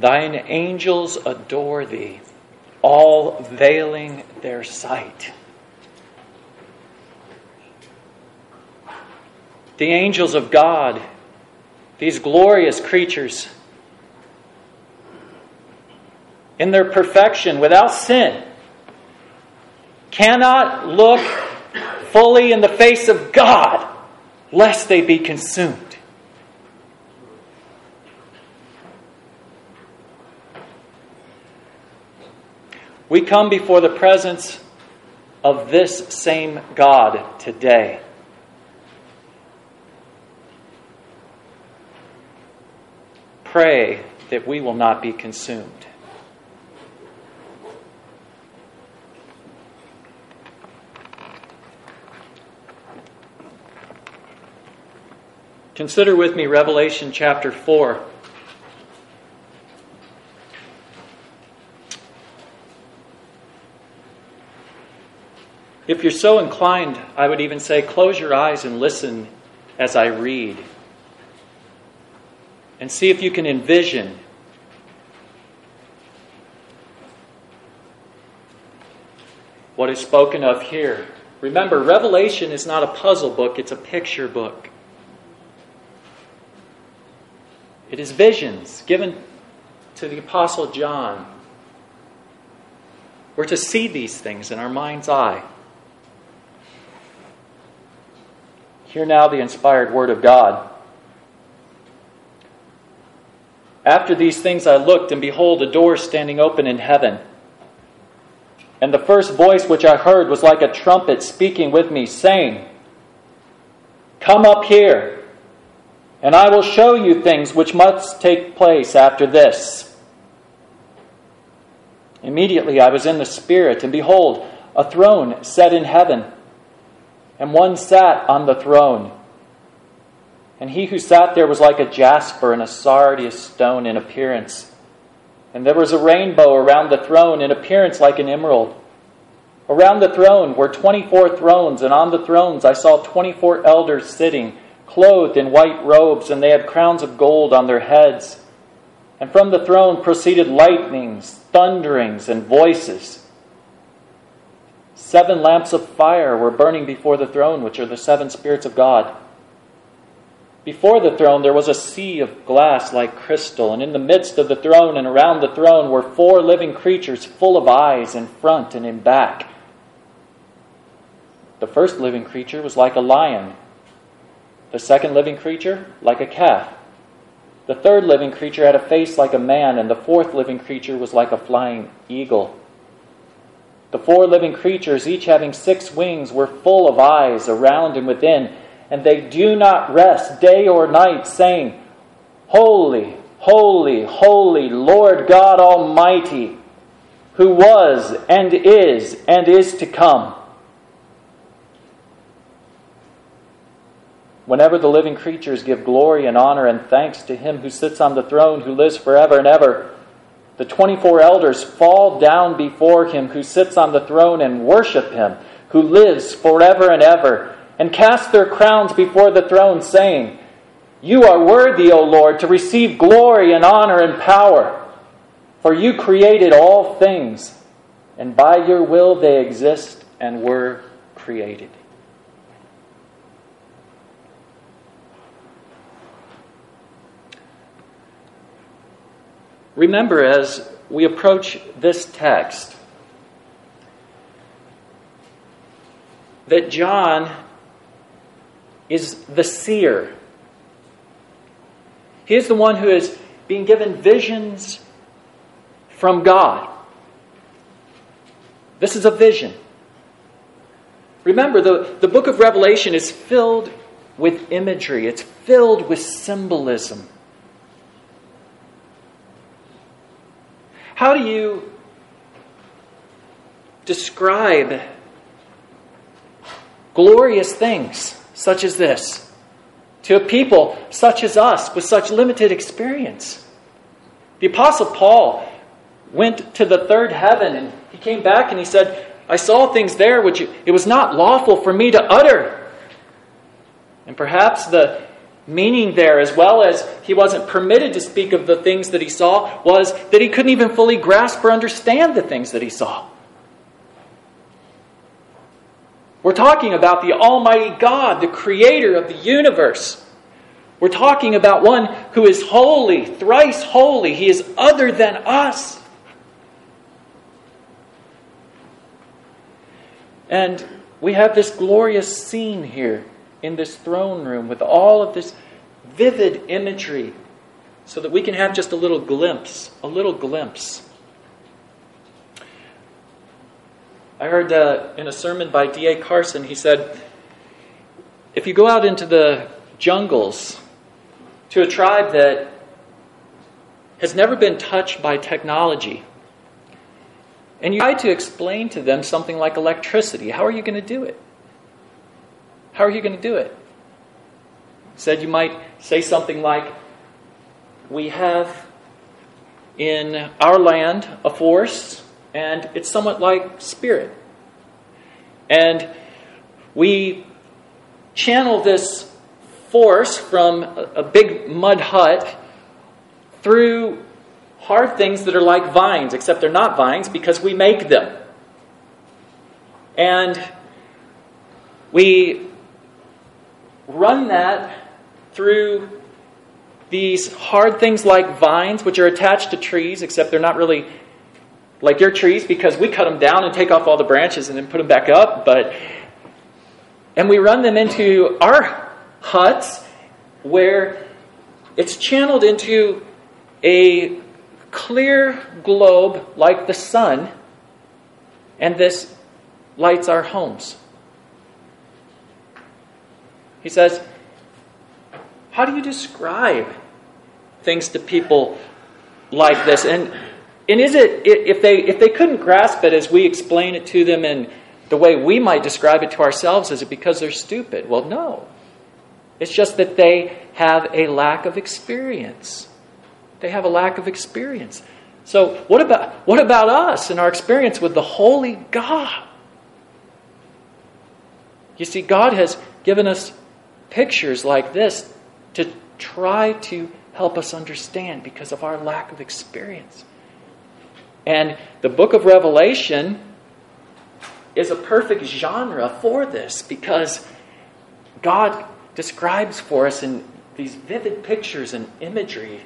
Thine angels adore thee, all veiling their sight. The angels of God, these glorious creatures, in their perfection, without sin, cannot look fully in the face of God lest they be consumed. We come before the presence of this same God today. Pray that we will not be consumed. Consider with me Revelation chapter 4. If you're so inclined, I would even say close your eyes and listen as I read. And see if you can envision what is spoken of here. Remember, Revelation is not a puzzle book, it's a picture book. It is visions given to the Apostle John. We're to see these things in our mind's eye. Hear now the inspired word of God. After these things I looked, and behold, a door standing open in heaven. And the first voice which I heard was like a trumpet speaking with me, saying, Come up here and I will show you things which must take place after this. Immediately I was in the Spirit, and behold, a throne set in heaven, and one sat on the throne. And he who sat there was like a jasper and a sardius stone in appearance. And there was a rainbow around the throne in appearance like an emerald. Around the throne were 24 thrones, and on the thrones I saw 24 elders sitting clothed in white robes, and they had crowns of gold on their heads. And from the throne proceeded lightnings, thunderings, and voices. Seven lamps of fire were burning before the throne, which are the seven spirits of God. Before the throne there was a sea of glass like crystal, and in the midst of the throne and around the throne were four living creatures full of eyes in front and in back. The first living creature was like a lion the second living creature, like a calf. The third living creature had a face like a man, and the fourth living creature was like a flying eagle. The four living creatures, each having six wings, were full of eyes around and within, and they do not rest day or night, saying, Holy, holy, holy, Lord God Almighty, who was and is and is to come. Whenever the living creatures give glory and honor and thanks to him who sits on the throne, who lives forever and ever, the 24 elders fall down before him who sits on the throne and worship him who lives forever and ever, and cast their crowns before the throne, saying, You are worthy, O Lord, to receive glory and honor and power, for you created all things, and by your will they exist and were created. Remember, as we approach this text, that John is the seer. He is the one who is being given visions from God. This is a vision. Remember, the, the book of Revelation is filled with imagery, it's filled with symbolism. How do you describe glorious things such as this to a people such as us with such limited experience? The Apostle Paul went to the third heaven and he came back and he said, I saw things there which it was not lawful for me to utter. And perhaps the meaning there, as well as he wasn't permitted to speak of the things that he saw, was that he couldn't even fully grasp or understand the things that he saw. We're talking about the Almighty God, the creator of the universe. We're talking about one who is holy, thrice holy. He is other than us. And we have this glorious scene here in this throne room with all of this vivid imagery so that we can have just a little glimpse, a little glimpse. I heard uh, in a sermon by D.A. Carson, he said, if you go out into the jungles to a tribe that has never been touched by technology, and you try to explain to them something like electricity, how are you going to do it? How are you going to do it? Said you might say something like, We have in our land a force, and it's somewhat like spirit. And we channel this force from a big mud hut through hard things that are like vines, except they're not vines because we make them. And we run that through these hard things like vines, which are attached to trees, except they're not really like your trees because we cut them down and take off all the branches and then put them back up. But and we run them into our huts where it's channeled into a clear globe like the sun, and this lights our homes. He says, How do you describe things to people like this? And, and is it, if they, if they couldn't grasp it as we explain it to them in the way we might describe it to ourselves, is it because they're stupid? Well, no. It's just that they have a lack of experience. They have a lack of experience. So, what about, what about us and our experience with the Holy God? You see, God has given us pictures like this to try to help us understand because of our lack of experience. And the book of Revelation is a perfect genre for this because God describes for us in these vivid pictures and imagery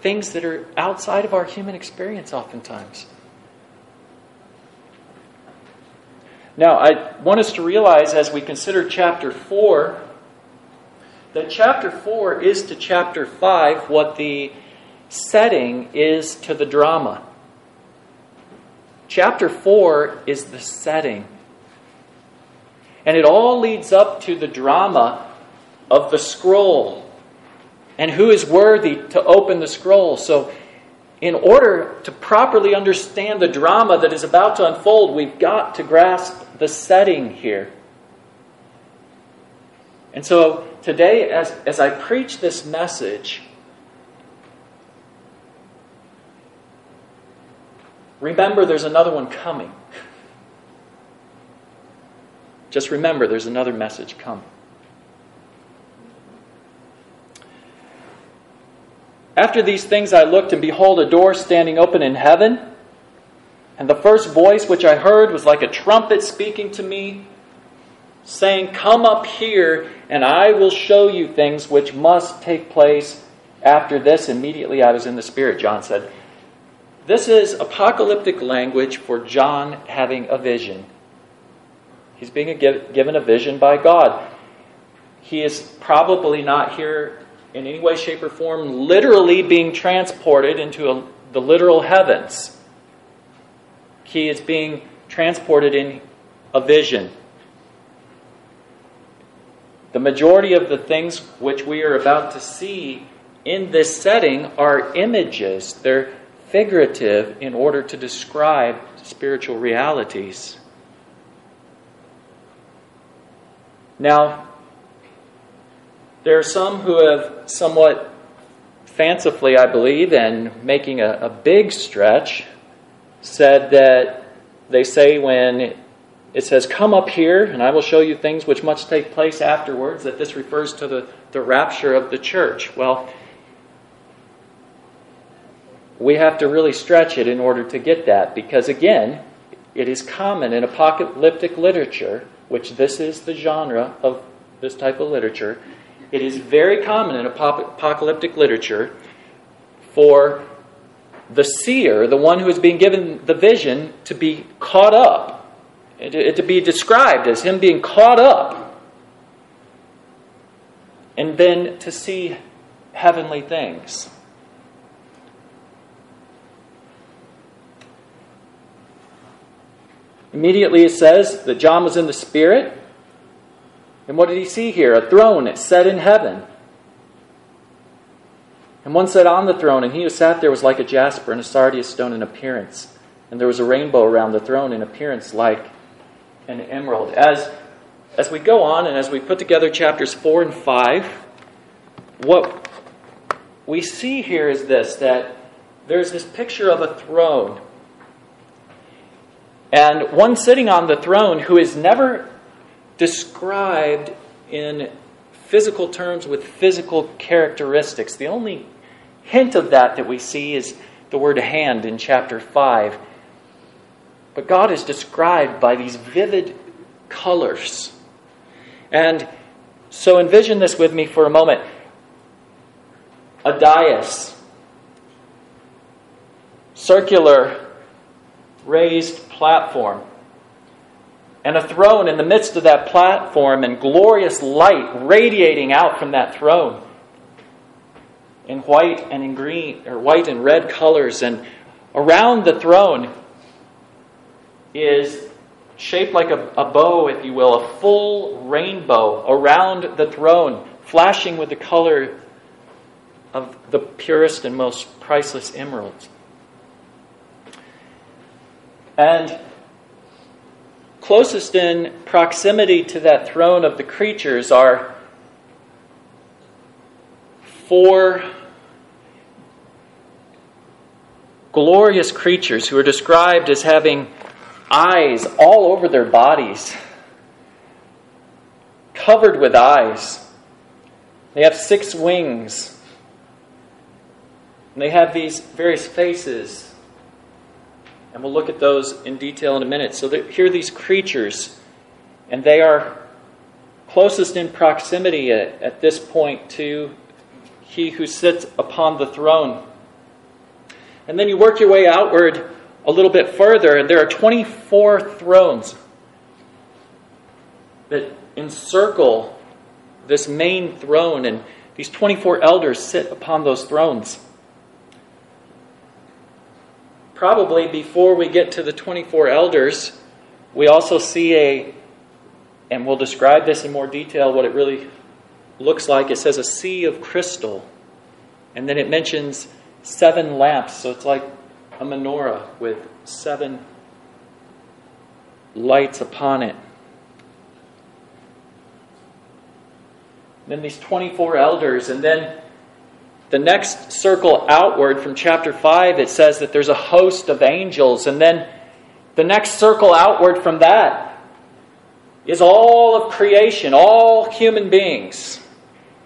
things that are outside of our human experience oftentimes. Now, I want us to realize as we consider chapter 4 that chapter 4 is to chapter 5 what the setting is to the drama. Chapter 4 is the setting. And it all leads up to the drama of the scroll and who is worthy to open the scroll. So, in order to properly understand the drama that is about to unfold, we've got to grasp the setting here. And so, today, as, as I preach this message, remember there's another one coming. Just remember there's another message coming. After these things I looked, and behold, a door standing open in heaven. And the first voice which I heard was like a trumpet speaking to me, saying, Come up here, and I will show you things which must take place after this. Immediately I was in the Spirit, John said. This is apocalyptic language for John having a vision. He's being given a vision by God. He is probably not here in any way, shape, or form literally being transported into a, the literal heavens. He is being transported in a vision. The majority of the things which we are about to see in this setting are images. They're figurative in order to describe spiritual realities. Now, there are some who have somewhat fancifully, I believe, and making a, a big stretch, said that they say when it says, Come up here, and I will show you things which must take place afterwards, that this refers to the, the rapture of the church. Well, we have to really stretch it in order to get that, because again, it is common in apocalyptic literature, which this is the genre of this type of literature. It is very common in apocalyptic literature for the seer, the one who is being given the vision, to be caught up, to be described as him being caught up, and then to see heavenly things. Immediately it says that John was in the Spirit. And what did he see here? A throne set in heaven. And one sat on the throne, and he who sat there was like a jasper and a sardius stone in appearance. And there was a rainbow around the throne in appearance like an emerald. As, as we go on and as we put together chapters 4 and 5, what we see here is this that there's this picture of a throne. And one sitting on the throne who is never described in physical terms with physical characteristics. The only hint of that that we see is the word hand in chapter 5. But God is described by these vivid colors. And so envision this with me for a moment. A dais, circular, raised platform and a throne in the midst of that platform, and glorious light radiating out from that throne in white and in green, or white and red colors. And around the throne is shaped like a, a bow, if you will, a full rainbow around the throne, flashing with the color of the purest and most priceless emeralds. And closest in proximity to that throne of the creatures are four glorious creatures who are described as having eyes all over their bodies, covered with eyes. They have six wings. And they have these various faces and we'll look at those in detail in a minute. So here are these creatures, and they are closest in proximity at, at this point to he who sits upon the throne. And then you work your way outward a little bit further, and there are 24 thrones that encircle this main throne, and these 24 elders sit upon those thrones probably before we get to the 24 elders, we also see a, and we'll describe this in more detail, what it really looks like. It says a sea of crystal. And then it mentions seven lamps. So it's like a menorah with seven lights upon it. Then these 24 elders, and then the next circle outward from chapter 5, it says that there's a host of angels. And then the next circle outward from that is all of creation, all human beings,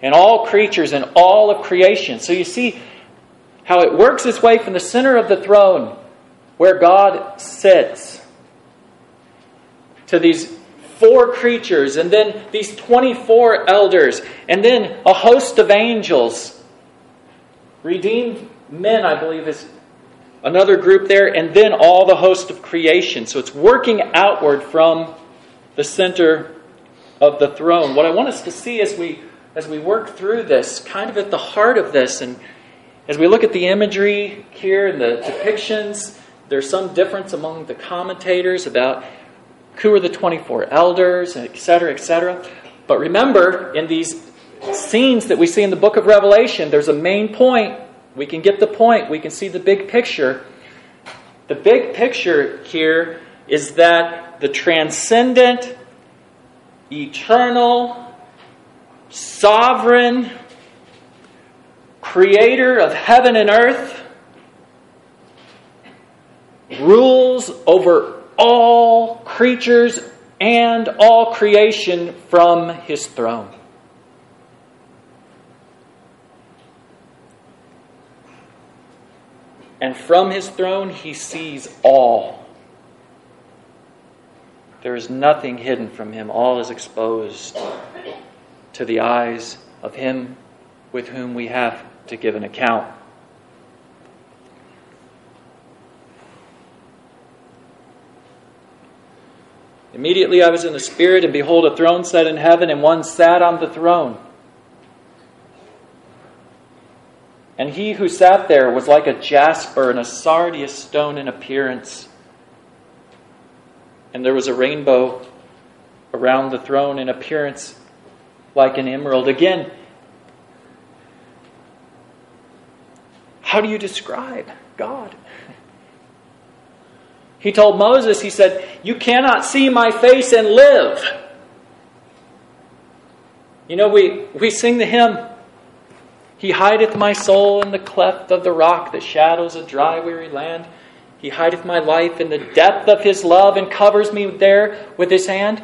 and all creatures and all of creation. So you see how it works its way from the center of the throne, where God sits, to these four creatures, and then these 24 elders, and then a host of angels Redeemed men, I believe, is another group there, and then all the host of creation. So it's working outward from the center of the throne. What I want us to see as we as we work through this, kind of at the heart of this, and as we look at the imagery here and the depictions, there's some difference among the commentators about who are the 24 elders, etc., etc. But remember, in these scenes that we see in the book of Revelation, there's a main point. We can get the point. We can see the big picture. The big picture here is that the transcendent, eternal, sovereign, creator of heaven and earth rules over all creatures and all creation from his throne. And from his throne he sees all. There is nothing hidden from him, all is exposed to the eyes of him with whom we have to give an account. Immediately I was in the Spirit, and behold, a throne set in heaven, and one sat on the throne. And he who sat there was like a jasper and a sardius stone in appearance. And there was a rainbow around the throne in appearance like an emerald. Again, how do you describe God? He told Moses, he said, You cannot see my face and live. You know, we, we sing the hymn, He hideth my soul in the cleft of the rock that shadows a dry, weary land. He hideth my life in the depth of his love and covers me there with his hand.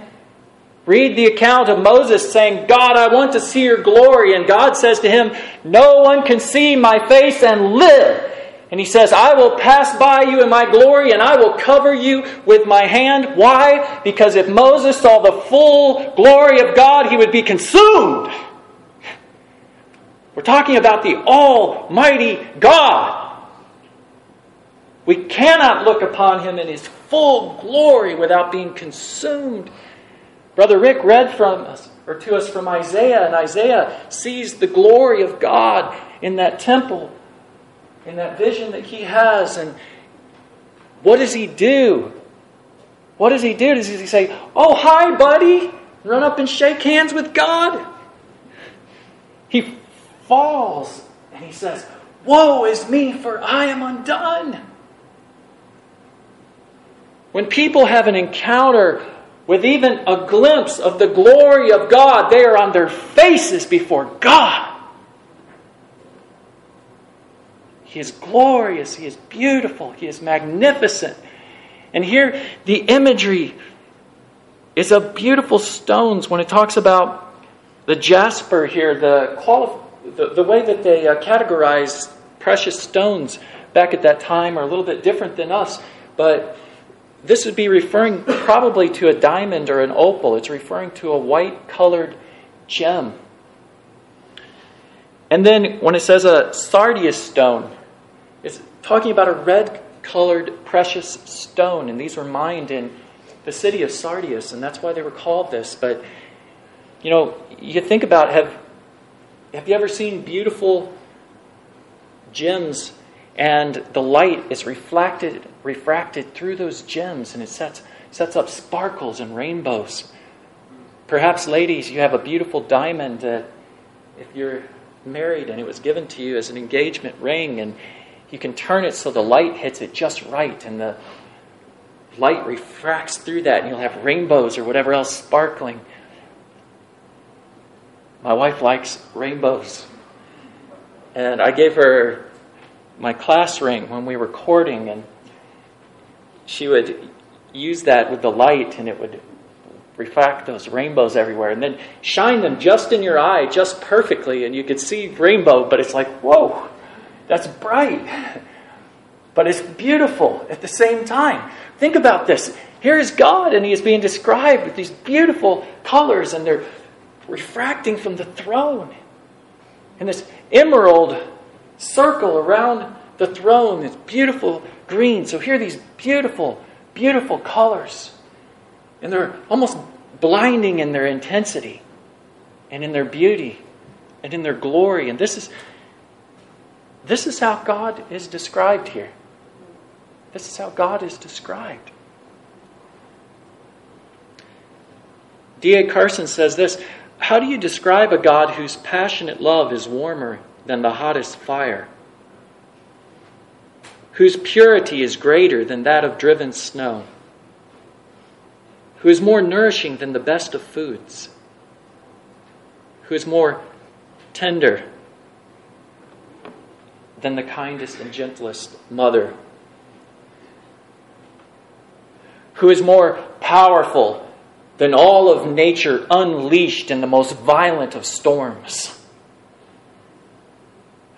Read the account of Moses saying, God, I want to see your glory. And God says to him, No one can see my face and live. And he says, I will pass by you in my glory and I will cover you with my hand. Why? Because if Moses saw the full glory of God, he would be consumed. We're talking about the Almighty God. We cannot look upon him in his full glory without being consumed. Brother Rick read from us or to us from Isaiah, and Isaiah sees the glory of God in that temple in that vision that he has. And what does he do? What does he do? Does he say, Oh, hi, buddy? Run up and shake hands with God? He falls and he says, Woe is me, for I am undone. When people have an encounter with even a glimpse of the glory of God, they are on their faces before God. He is glorious. He is beautiful. He is magnificent. And here, the imagery is of beautiful stones when it talks about the jasper here, the, quali- the, the way that they uh, categorize precious stones back at that time are a little bit different than us. But this would be referring probably to a diamond or an opal. It's referring to a white colored gem. And then when it says a sardius stone, it's talking about a red colored precious stone, and these were mined in the city of Sardius, and that's why they were called this. But you know, you think about have have you ever seen beautiful gems and the light is reflected refracted through those gems and it sets sets up sparkles and rainbows. Perhaps ladies, you have a beautiful diamond that if you're married and it was given to you as an engagement ring and you can turn it so the light hits it just right and the light refracts through that and you'll have rainbows or whatever else sparkling. My wife likes rainbows. And I gave her my class ring when we were courting, and she would use that with the light and it would refract those rainbows everywhere and then shine them just in your eye, just perfectly, and you could see rainbow, but it's like, whoa, that's bright, but it's beautiful at the same time. Think about this. Here is God, and He is being described with these beautiful colors, and they're refracting from the throne. And this emerald circle around the throne is beautiful green. So here are these beautiful, beautiful colors. And they're almost blinding in their intensity and in their beauty and in their glory. And this is this is how God is described here. This is how God is described. D.A. Carson says this How do you describe a God whose passionate love is warmer than the hottest fire? Whose purity is greater than that of driven snow? Who is more nourishing than the best of foods? Who is more tender than the kindest and gentlest mother, who is more powerful than all of nature unleashed in the most violent of storms.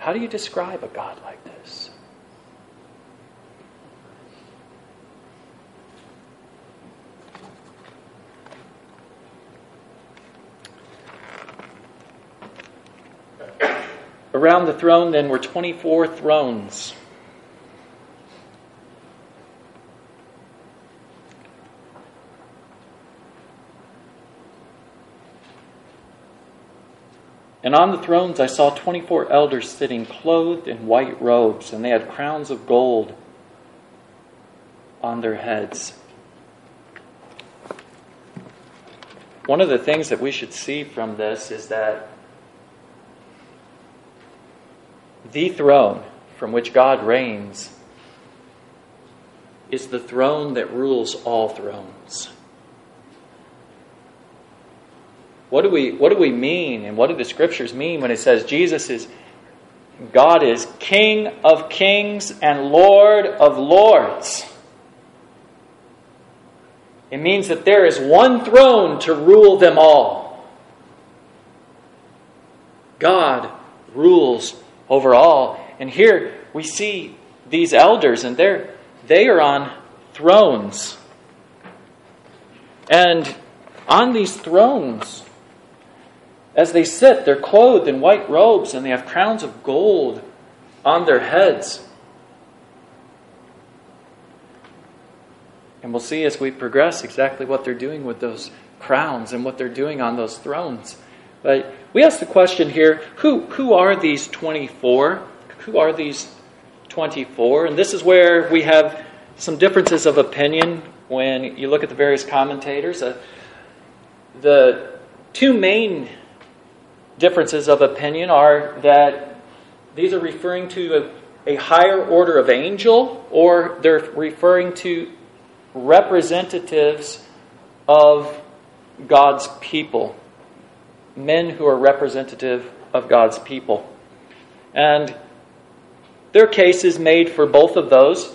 How do you describe a God like this? Around the throne, then, were 24 thrones. And on the thrones I saw 24 elders sitting, clothed in white robes, and they had crowns of gold on their heads. One of the things that we should see from this is that the throne from which God reigns is the throne that rules all thrones. What do we what do we mean and what do the scriptures mean when it says Jesus is God is King of kings and Lord of lords? It means that there is one throne to rule them all. God rules over all. And here we see these elders and they're they are on thrones. And on these thrones as they sit, they're clothed in white robes and they have crowns of gold on their heads. And we'll see as we progress exactly what they're doing with those crowns and what they're doing on those thrones. But we ask the question here who, who are these 24? Who are these 24? And this is where we have some differences of opinion when you look at the various commentators. Uh, the two main differences of opinion are that these are referring to a, a higher order of angel, or they're referring to representatives of God's people, men who are representative of God's people. And there are cases made for both of those.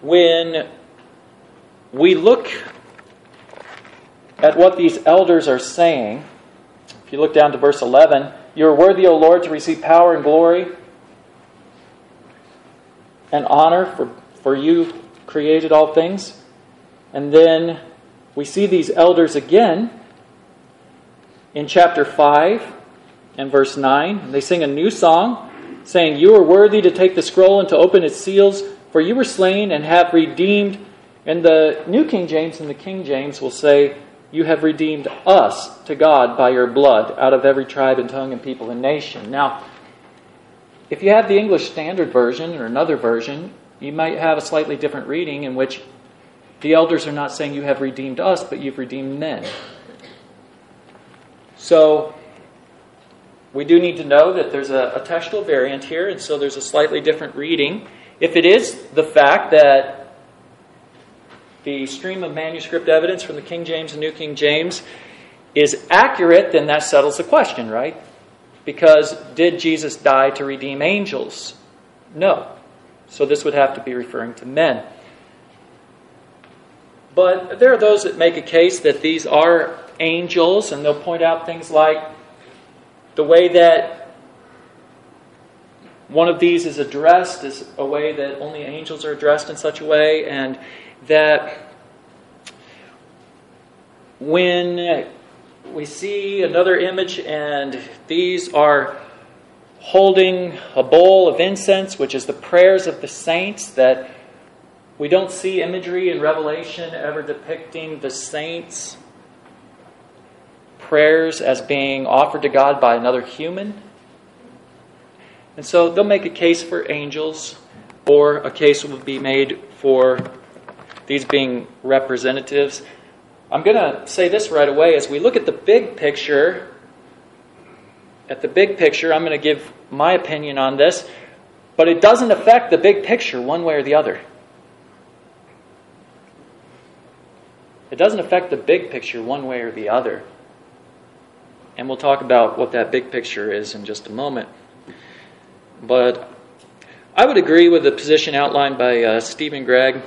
When we look at what these elders are saying, if you look down to verse 11, you are worthy, O Lord, to receive power and glory and honor, for, for you created all things. And then we see these elders again in chapter 5 and verse 9. They sing a new song, saying, You are worthy to take the scroll and to open its seals, for you were slain and have redeemed. And the New King James and the King James will say, you have redeemed us to God by your blood out of every tribe and tongue and people and nation. Now, if you have the English Standard Version or another version, you might have a slightly different reading in which the elders are not saying you have redeemed us, but you've redeemed men. So, we do need to know that there's a, a textual variant here, and so there's a slightly different reading. If it is the fact that the stream of manuscript evidence from the King James and New King James is accurate, then that settles the question, right? Because did Jesus die to redeem angels? No. So this would have to be referring to men. But there are those that make a case that these are angels, and they'll point out things like the way that one of these is addressed is a way that only angels are addressed in such a way, and that when we see another image and these are holding a bowl of incense, which is the prayers of the saints, that we don't see imagery in Revelation ever depicting the saints' prayers as being offered to God by another human. And so they'll make a case for angels, or a case will be made for these being representatives. I'm going to say this right away. As we look at the big picture, at the big picture, I'm going to give my opinion on this, but it doesn't affect the big picture one way or the other. It doesn't affect the big picture one way or the other. And we'll talk about what that big picture is in just a moment. But I would agree with the position outlined by uh, Stephen Gregg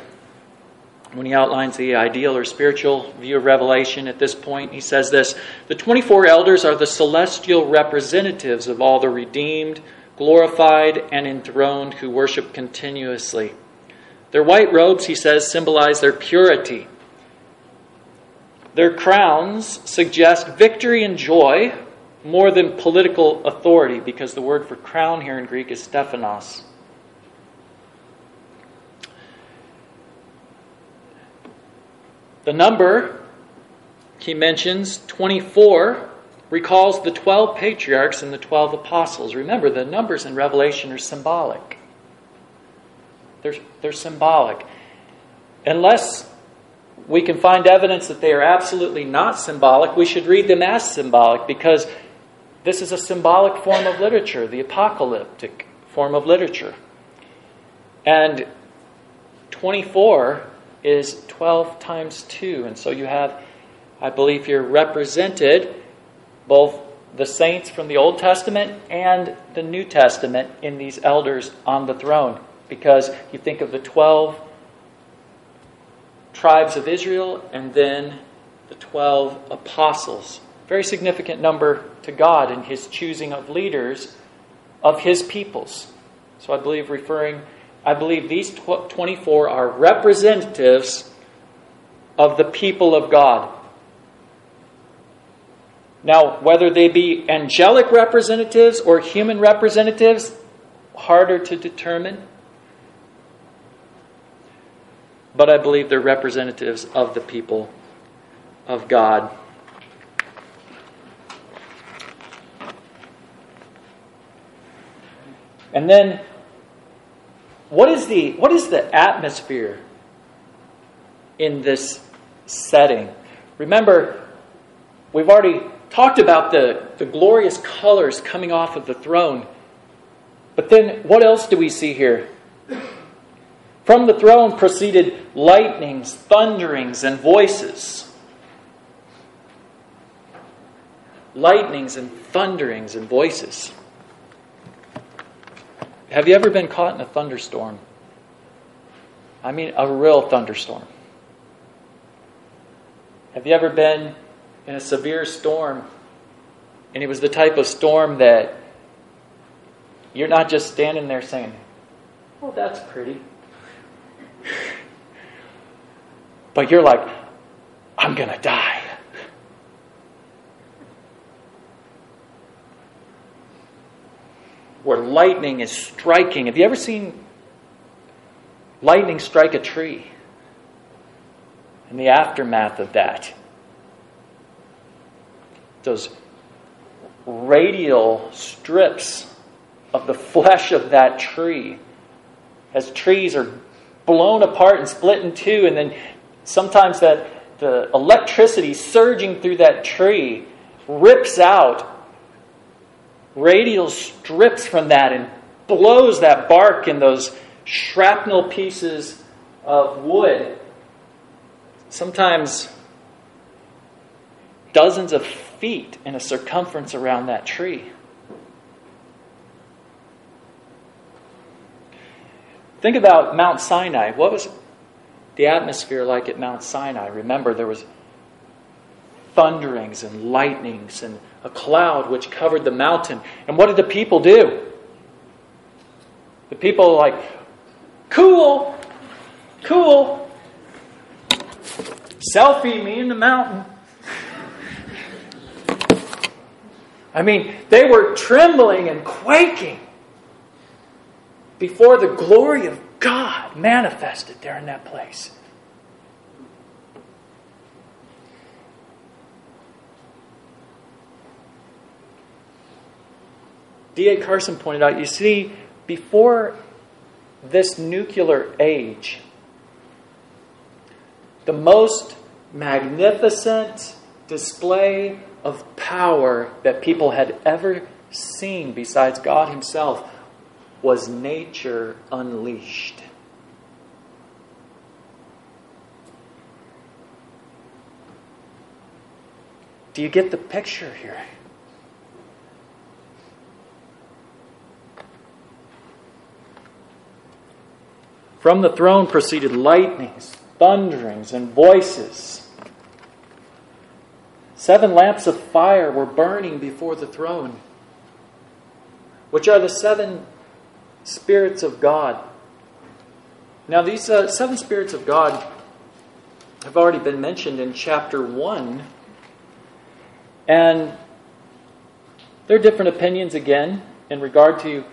when he outlines the ideal or spiritual view of Revelation at this point, he says this The 24 elders are the celestial representatives of all the redeemed, glorified, and enthroned who worship continuously. Their white robes, he says, symbolize their purity. Their crowns suggest victory and joy more than political authority, because the word for crown here in Greek is stephanos. The number he mentions, 24, recalls the 12 patriarchs and the 12 apostles. Remember, the numbers in Revelation are symbolic. They're, they're symbolic. Unless we can find evidence that they are absolutely not symbolic, we should read them as symbolic because this is a symbolic form of literature, the apocalyptic form of literature. And 24 is 12 times 2. And so you have, I believe, here represented both the saints from the Old Testament and the New Testament in these elders on the throne. Because you think of the 12 tribes of Israel and then the 12 apostles. Very significant number to God in his choosing of leaders of his peoples. So I believe referring I believe these 24 are representatives of the people of God. Now, whether they be angelic representatives or human representatives, harder to determine. But I believe they're representatives of the people of God. And then what is the, what is the atmosphere in this setting? Remember, we've already talked about the, the glorious colors coming off of the throne. But then, what else do we see here? From the throne proceeded lightnings, thunderings, and voices. Lightnings and thunderings and voices. Have you ever been caught in a thunderstorm? I mean, a real thunderstorm. Have you ever been in a severe storm and it was the type of storm that you're not just standing there saying, Oh, that's pretty. but you're like, I'm going to die. Where lightning is striking. Have you ever seen lightning strike a tree? And the aftermath of that, those radial strips of the flesh of that tree, as trees are blown apart and split in two, and then sometimes that the electricity surging through that tree rips out radial strips from that and blows that bark and those shrapnel pieces of wood. Sometimes dozens of feet in a circumference around that tree. Think about Mount Sinai. What was the atmosphere like at Mount Sinai? Remember, there was thunderings and lightnings and a cloud which covered the mountain. And what did the people do? The people like, cool, cool. Selfie me in the mountain. I mean, they were trembling and quaking before the glory of God manifested there in that place. D.A. Carson pointed out you see, before this nuclear age, the most magnificent display of power that people had ever seen besides God Himself was nature unleashed. Do you get the picture here? From the throne proceeded lightnings, thunderings and voices. Seven lamps of fire were burning before the throne, which are the seven spirits of God. Now, these uh, seven spirits of God have already been mentioned in chapter 1. And there are different opinions again in regard to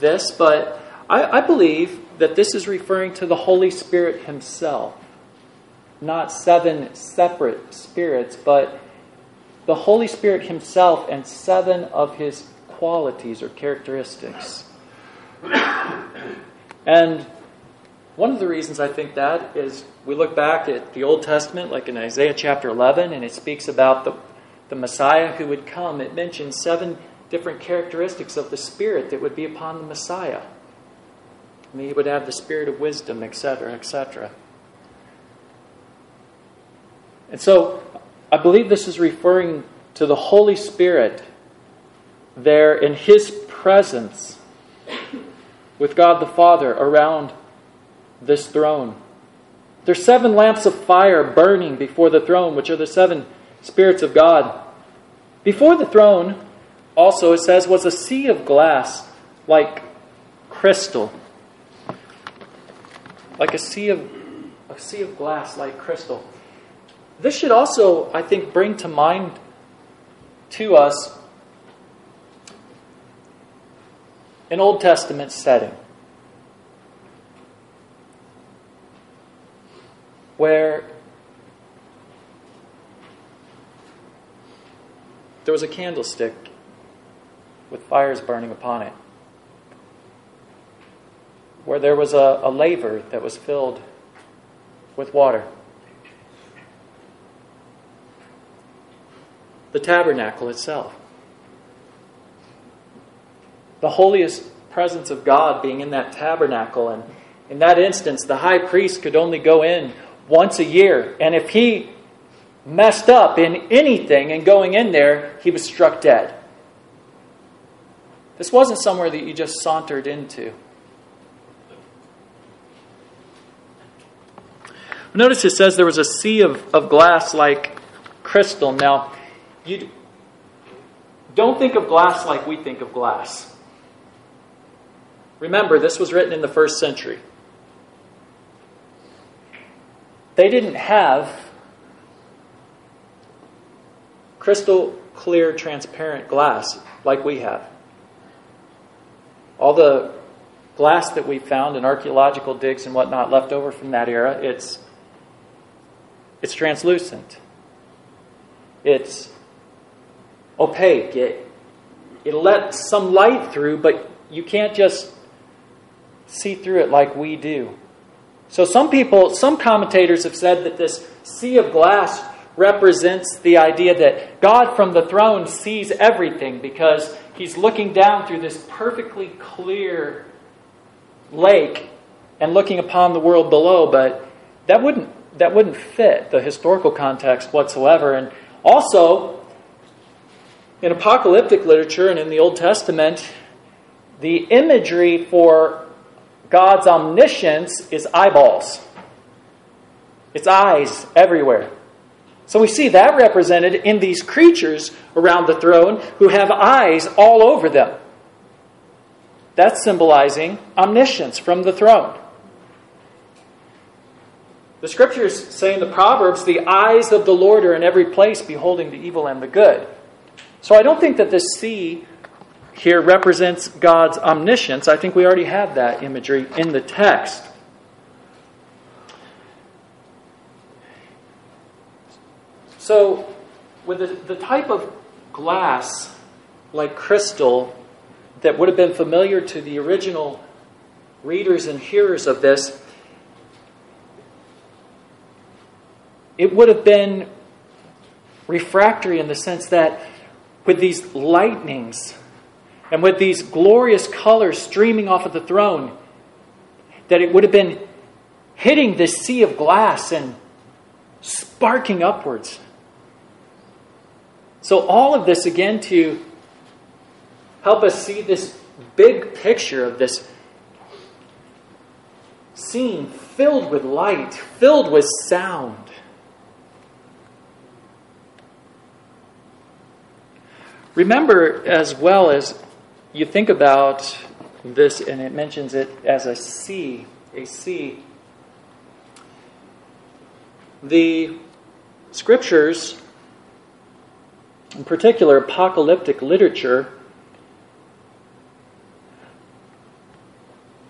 this, but I, I believe that this is referring to the Holy Spirit Himself. Not seven separate spirits, but the Holy Spirit Himself and seven of His qualities or characteristics. And one of the reasons I think that is we look back at the Old Testament, like in Isaiah chapter 11, and it speaks about the, the Messiah who would come. It mentions seven different characteristics of the Spirit that would be upon the Messiah. Mean, he would have the spirit of wisdom, etc., etc. And so, I believe this is referring to the Holy Spirit there in His presence with God the Father around this throne. There's seven lamps of fire burning before the throne, which are the seven spirits of God. Before the throne, also, it says, was a sea of glass like crystal. Like a sea of a sea of glass like crystal. This should also, I think, bring to mind to us an Old Testament setting. where there was a candlestick with fires burning upon it, where there was a, a laver that was filled with water. The tabernacle itself. The holiest presence of God being in that tabernacle. And in that instance, the high priest could only go in once a year. And if he messed up in anything and going in there, he was struck dead. This wasn't somewhere that you just sauntered into. Notice it says there was a sea of, of glass like crystal. Now, you don't think of glass like we think of glass. Remember, this was written in the first century. They didn't have crystal clear, transparent glass like we have. All the glass that we found in archaeological digs and whatnot left over from that era, it's it's translucent. It's opaque. It it lets some light through, but you can't just see through it like we do. So some people, some commentators have said that this sea of glass represents the idea that God from the throne sees everything because he's looking down through this perfectly clear lake and looking upon the world below, but that wouldn't that wouldn't fit the historical context whatsoever. And also, in apocalyptic literature and in the Old Testament, the imagery for God's omniscience is eyeballs. It's eyes everywhere. So we see that represented in these creatures around the throne who have eyes all over them. That's symbolizing omniscience from the throne. The scriptures say in the Proverbs, the eyes of the Lord are in every place, beholding the evil and the good. So I don't think that this sea here represents God's omniscience. I think we already have that imagery in the text. So, with the, the type of glass like crystal that would have been familiar to the original readers and hearers of this, it would have been refractory in the sense that with these lightnings and with these glorious colors streaming off of the throne, that it would have been hitting this sea of glass and sparking upwards. So, all of this again to help us see this big picture of this scene filled with light, filled with sound. Remember, as well as you think about this, and it mentions it as a sea, a sea. The scriptures, in particular apocalyptic literature,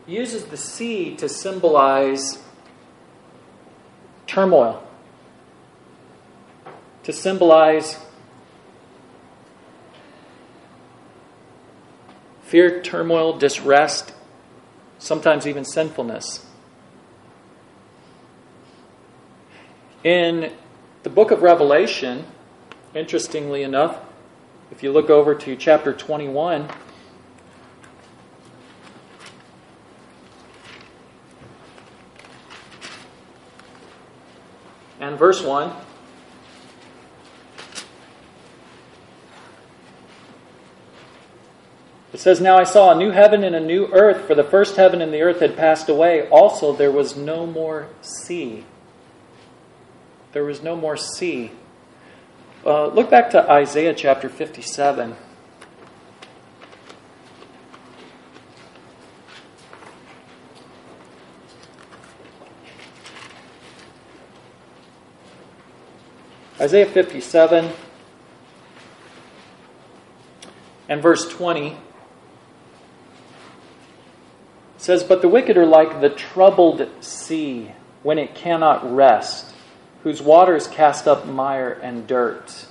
uses the sea to symbolize turmoil, to symbolize fear, turmoil, disrest, sometimes even sinfulness. In the book of Revelation, interestingly enough, if you look over to chapter 21, and verse 1. It says, Now I saw a new heaven and a new earth, for the first heaven and the earth had passed away. Also, there was no more sea. There was no more sea. Uh, look back to Isaiah chapter 57. Isaiah 57 and verse 20 says, But the wicked are like the troubled sea when it cannot rest, whose waters cast up mire and dirt.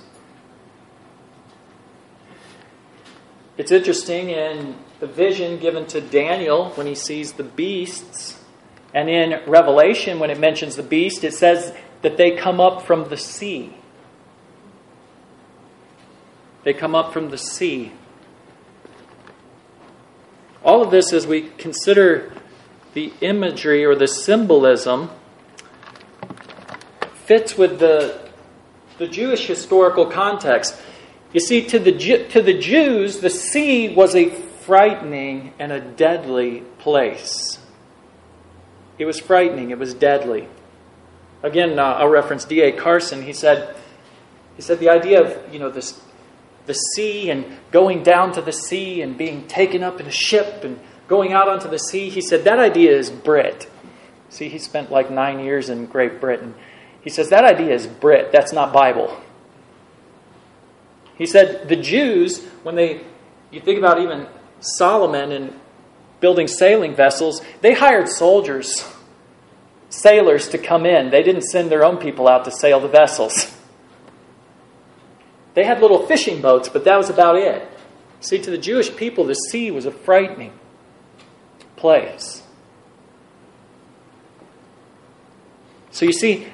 It's interesting in the vision given to Daniel when he sees the beasts, and in Revelation when it mentions the beast, it says that they come up from the sea. They come up from the sea. All of this, as we consider the imagery or the symbolism, fits with the, the Jewish historical context. You see, to the, to the Jews, the sea was a frightening and a deadly place. It was frightening, it was deadly. Again, uh, I'll reference D.A. Carson. He said, he said the idea of you know this the sea and going down to the sea and being taken up in a ship and going out onto the sea. He said that idea is Brit. See, he spent like nine years in Great Britain. He says that idea is Brit. That's not Bible. He said the Jews, when they, you think about even Solomon and building sailing vessels, they hired soldiers, sailors to come in. They didn't send their own people out to sail the vessels. They had little fishing boats, but that was about it. See, to the Jewish people, the sea was a frightening place. So you see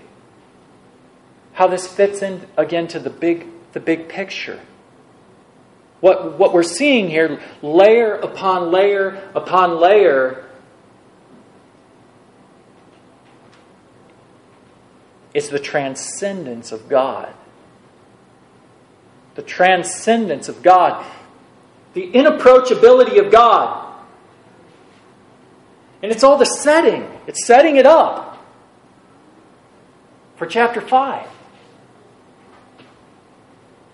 how this fits in again to the big, the big picture. What, what we're seeing here, layer upon layer upon layer, is the transcendence of God the transcendence of God, the inapproachability of God. And it's all the setting, it's setting it up for chapter 5.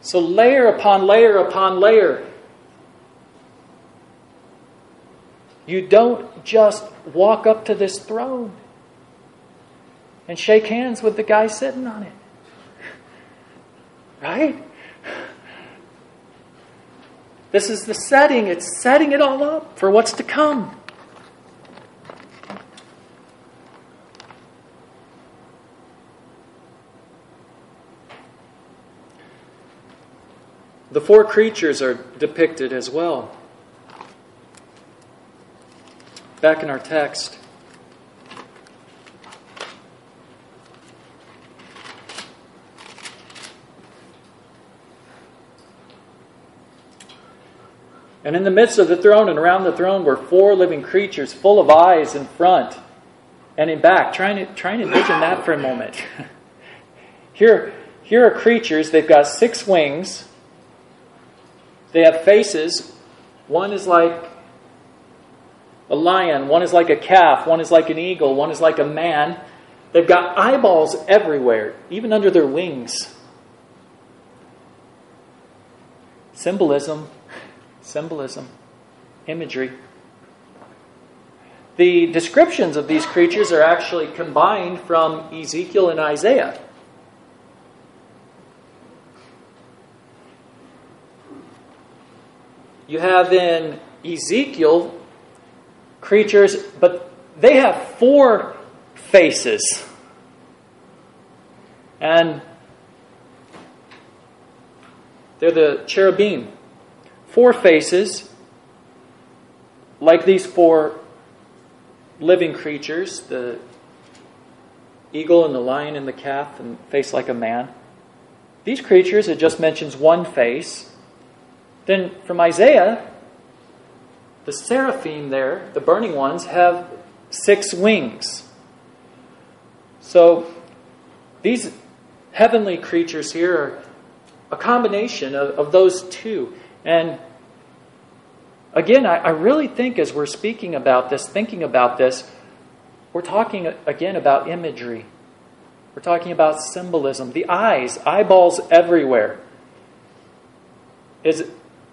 So, layer upon layer upon layer. You don't just walk up to this throne and shake hands with the guy sitting on it. Right? This is the setting, it's setting it all up for what's to come. The four creatures are depicted as well. Back in our text. And in the midst of the throne and around the throne were four living creatures full of eyes in front and in back. Try and, try and envision that for a moment. here, here are creatures, they've got six wings, they have faces. One is like a lion, one is like a calf, one is like an eagle, one is like a man. They've got eyeballs everywhere, even under their wings. Symbolism, symbolism, imagery. The descriptions of these creatures are actually combined from Ezekiel and Isaiah. You have in Ezekiel creatures, but they have four faces. And they're the cherubim. Four faces, like these four living creatures the eagle and the lion and the calf, and face like a man. These creatures, it just mentions one face. Then from Isaiah, the seraphim there, the burning ones, have six wings. So these heavenly creatures here are a combination of, of those two. And again, I, I really think as we're speaking about this, thinking about this, we're talking again about imagery. We're talking about symbolism. The eyes, eyeballs everywhere. Is,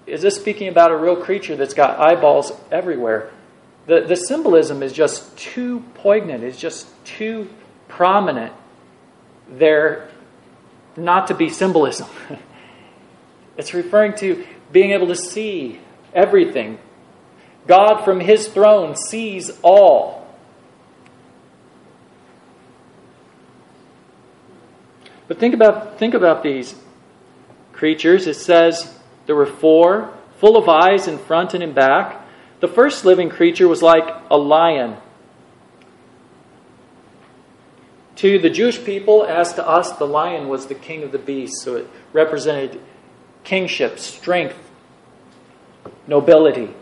is this speaking about a real creature that's got eyeballs everywhere? The, the symbolism is just too poignant, it's just too prominent there not to be symbolism. it's referring to being able to see everything. God from his throne sees all. But think about, think about these creatures. It says there were four, full of eyes in front and in back. The first living creature was like a lion. To the Jewish people, as to us, the lion was the king of the beasts, so it represented kingship, strength, nobility.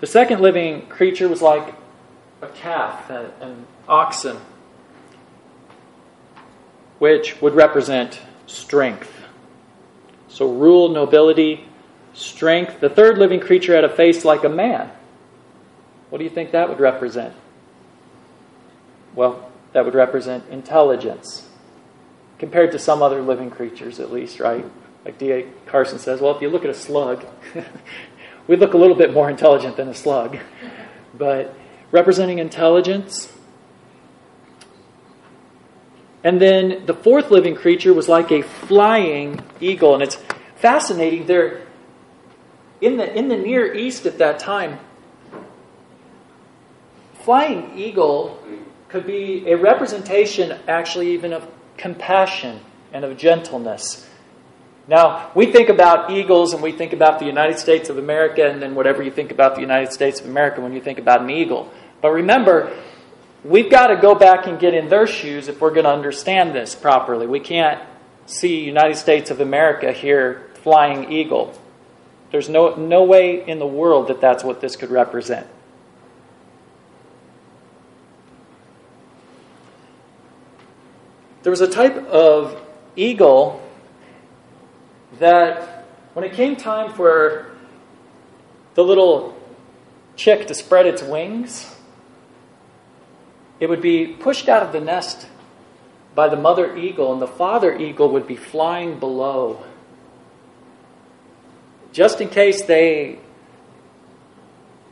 The second living creature was like a calf, an oxen, which would represent strength. So, rule, nobility, strength. The third living creature had a face like a man. What do you think that would represent? Well, that would represent intelligence, compared to some other living creatures, at least, right? Like D.A. Carson says, well, if you look at a slug, we look a little bit more intelligent than a slug. But representing intelligence. And then the fourth living creature was like a flying eagle. And it's fascinating. There, in the, in the Near East at that time, flying eagle could be a representation, actually, even of compassion and of gentleness. Now, we think about eagles and we think about the United States of America, and then whatever you think about the United States of America when you think about an eagle. But remember, we've got to go back and get in their shoes if we're going to understand this properly. We can't see United States of America here flying eagle. There's no, no way in the world that that's what this could represent. There was a type of eagle that when it came time for the little chick to spread its wings, it would be pushed out of the nest by the mother eagle, and the father eagle would be flying below. Just in case they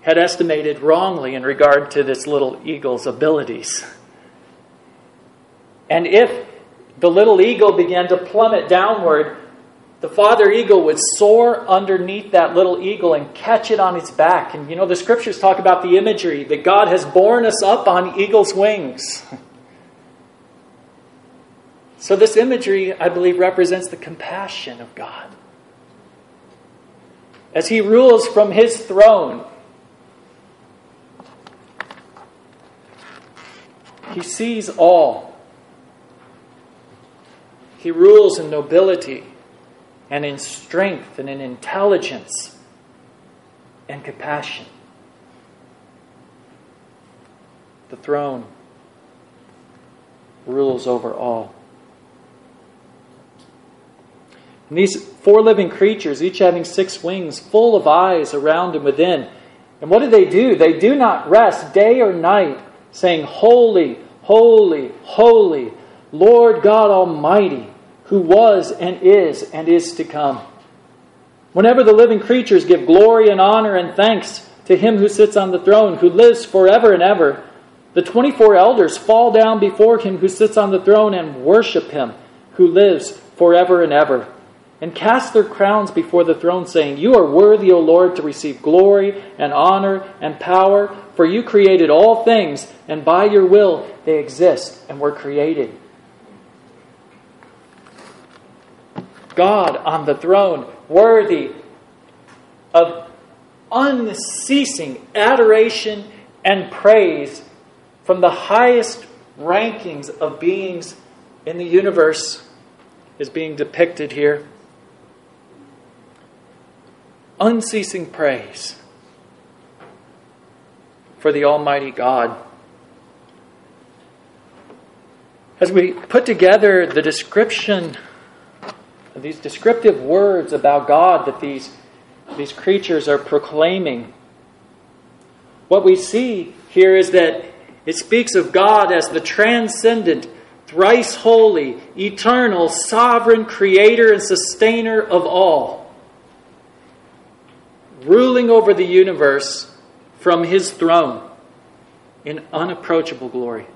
had estimated wrongly in regard to this little eagle's abilities. And if the little eagle began to plummet downward, the father eagle would soar underneath that little eagle and catch it on its back. And you know, the scriptures talk about the imagery that God has borne us up on eagle's wings. So, this imagery, I believe, represents the compassion of God. As he rules from his throne, he sees all. He rules in nobility and in strength and in intelligence and compassion. The throne rules over all. And these four living creatures, each having six wings, full of eyes around and within. And what do they do? They do not rest day or night, saying, Holy, holy, holy, Lord God Almighty, who was and is and is to come. Whenever the living creatures give glory and honor and thanks to him who sits on the throne, who lives forever and ever, the 24 elders fall down before him who sits on the throne and worship him who lives forever and ever, and cast their crowns before the throne, saying, You are worthy, O Lord, to receive glory and honor and power, for you created all things, and by your will they exist and were created. God on the throne, worthy of unceasing adoration and praise from the highest rankings of beings in the universe is being depicted here. Unceasing praise for the Almighty God. As we put together the description, these descriptive words about God that these, these creatures are proclaiming, what we see here is that it speaks of God as the transcendent, thrice holy, eternal, sovereign creator and sustainer of all, ruling over the universe from his throne in unapproachable glory.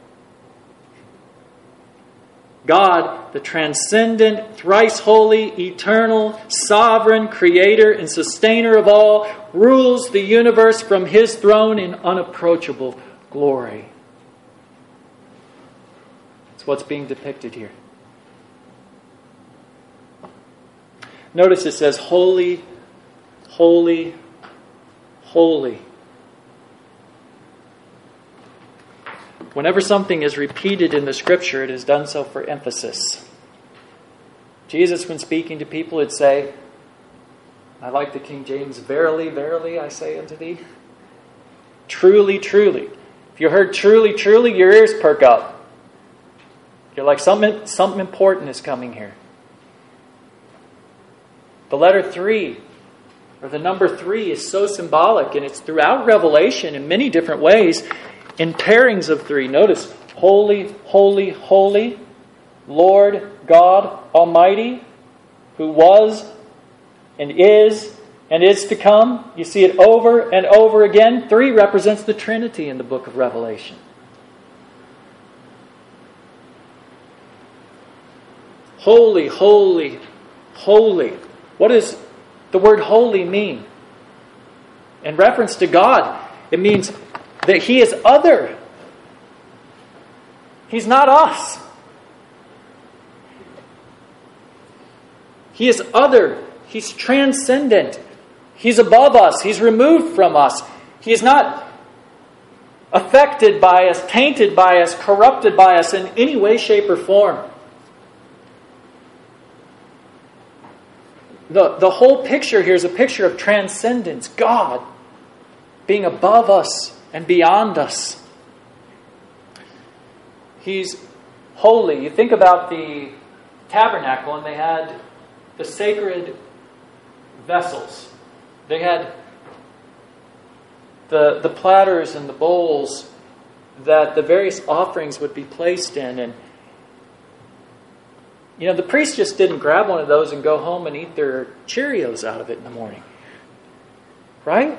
God, the transcendent, thrice holy, eternal, sovereign, creator, and sustainer of all, rules the universe from his throne in unapproachable glory It's what's being depicted here. Notice it says, Holy, holy, holy. Whenever something is repeated in the scripture, it is done so for emphasis. Jesus, when speaking to people, would say, I like the King James, Verily, verily, I say unto thee. Truly, truly. If you heard truly, truly, your ears perk up. You're like, something, something important is coming here. The letter 3, or the number 3, is so symbolic, and it's throughout Revelation in many different ways in pairings of three. Notice, holy, holy, holy, Lord God Almighty, who was and is and is to come. You see it over and over again. Three represents the Trinity in the book of Revelation. Holy, holy, holy. What does the word holy mean? In reference to God, it means that He is other. He's not us. He is other. He's transcendent. He's above us. He's removed from us. He is not affected by us, tainted by us, corrupted by us in any way, shape, or form. The, the whole picture here is a picture of transcendence, God being above us and beyond us. He's holy. You think about the tabernacle, and they had the sacred vessels. They had the, the platters and the bowls that the various offerings would be placed in. And you know, the priest just didn't grab one of those and go home and eat their Cheerios out of it in the morning. Right?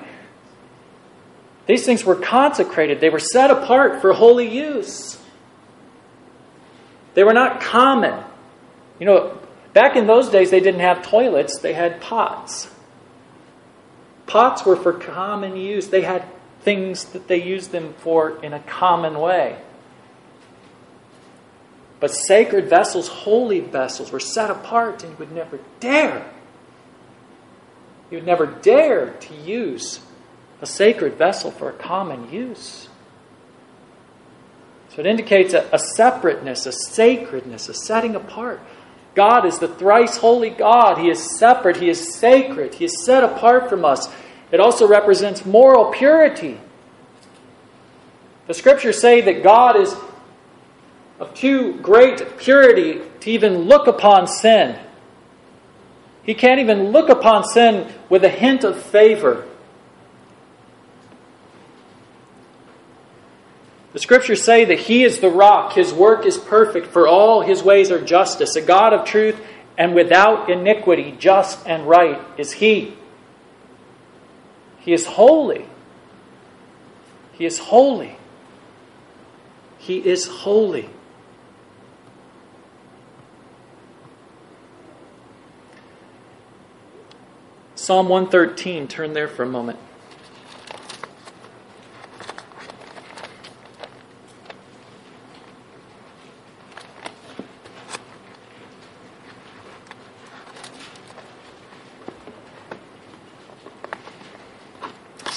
These things were consecrated, they were set apart for holy use. They were not common. You know, back in those days, they didn't have toilets, they had pots. Pots were for common use, they had things that they used them for in a common way. But sacred vessels, holy vessels, were set apart, and you would never dare, you would never dare to use a sacred vessel for a common use. So it indicates a, a separateness, a sacredness, a setting apart. God is the thrice holy God. He is separate, He is sacred, He is set apart from us. It also represents moral purity. The scriptures say that God is of too great purity to even look upon sin. He can't even look upon sin with a hint of favor. The scriptures say that He is the rock, His work is perfect, for all His ways are justice, a God of truth and without iniquity, just and right is He. He is holy. He is holy. He is holy. Psalm 113, turn there for a moment.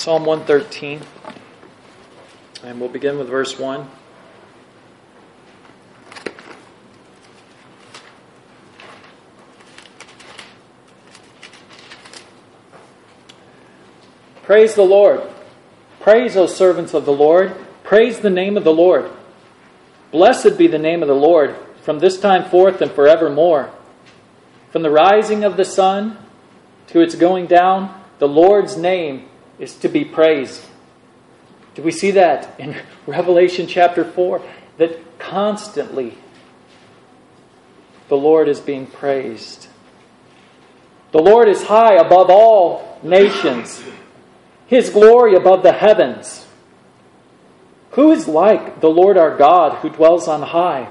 Psalm 113, and we'll begin with verse 1. Praise the Lord. Praise, O servants of the Lord. Praise the name of the Lord. Blessed be the name of the Lord from this time forth and forevermore. From the rising of the sun to its going down, the Lord's name is to be praised. Do we see that in Revelation chapter 4? That constantly the Lord is being praised. The Lord is high above all nations his glory above the heavens. Who is like the Lord our God who dwells on high,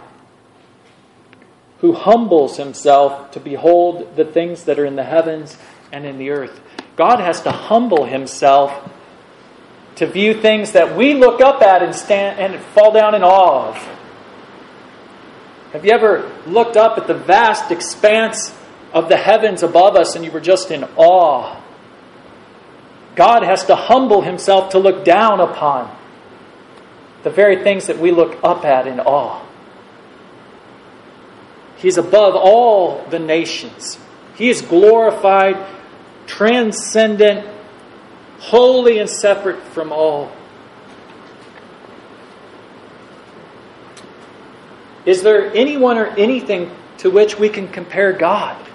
who humbles himself to behold the things that are in the heavens and in the earth? God has to humble himself to view things that we look up at and stand and fall down in awe of. Have you ever looked up at the vast expanse of the heavens above us and you were just in awe God has to humble himself to look down upon the very things that we look up at in awe. He's above all the nations. He is glorified, transcendent, holy, and separate from all. Is there anyone or anything to which we can compare God?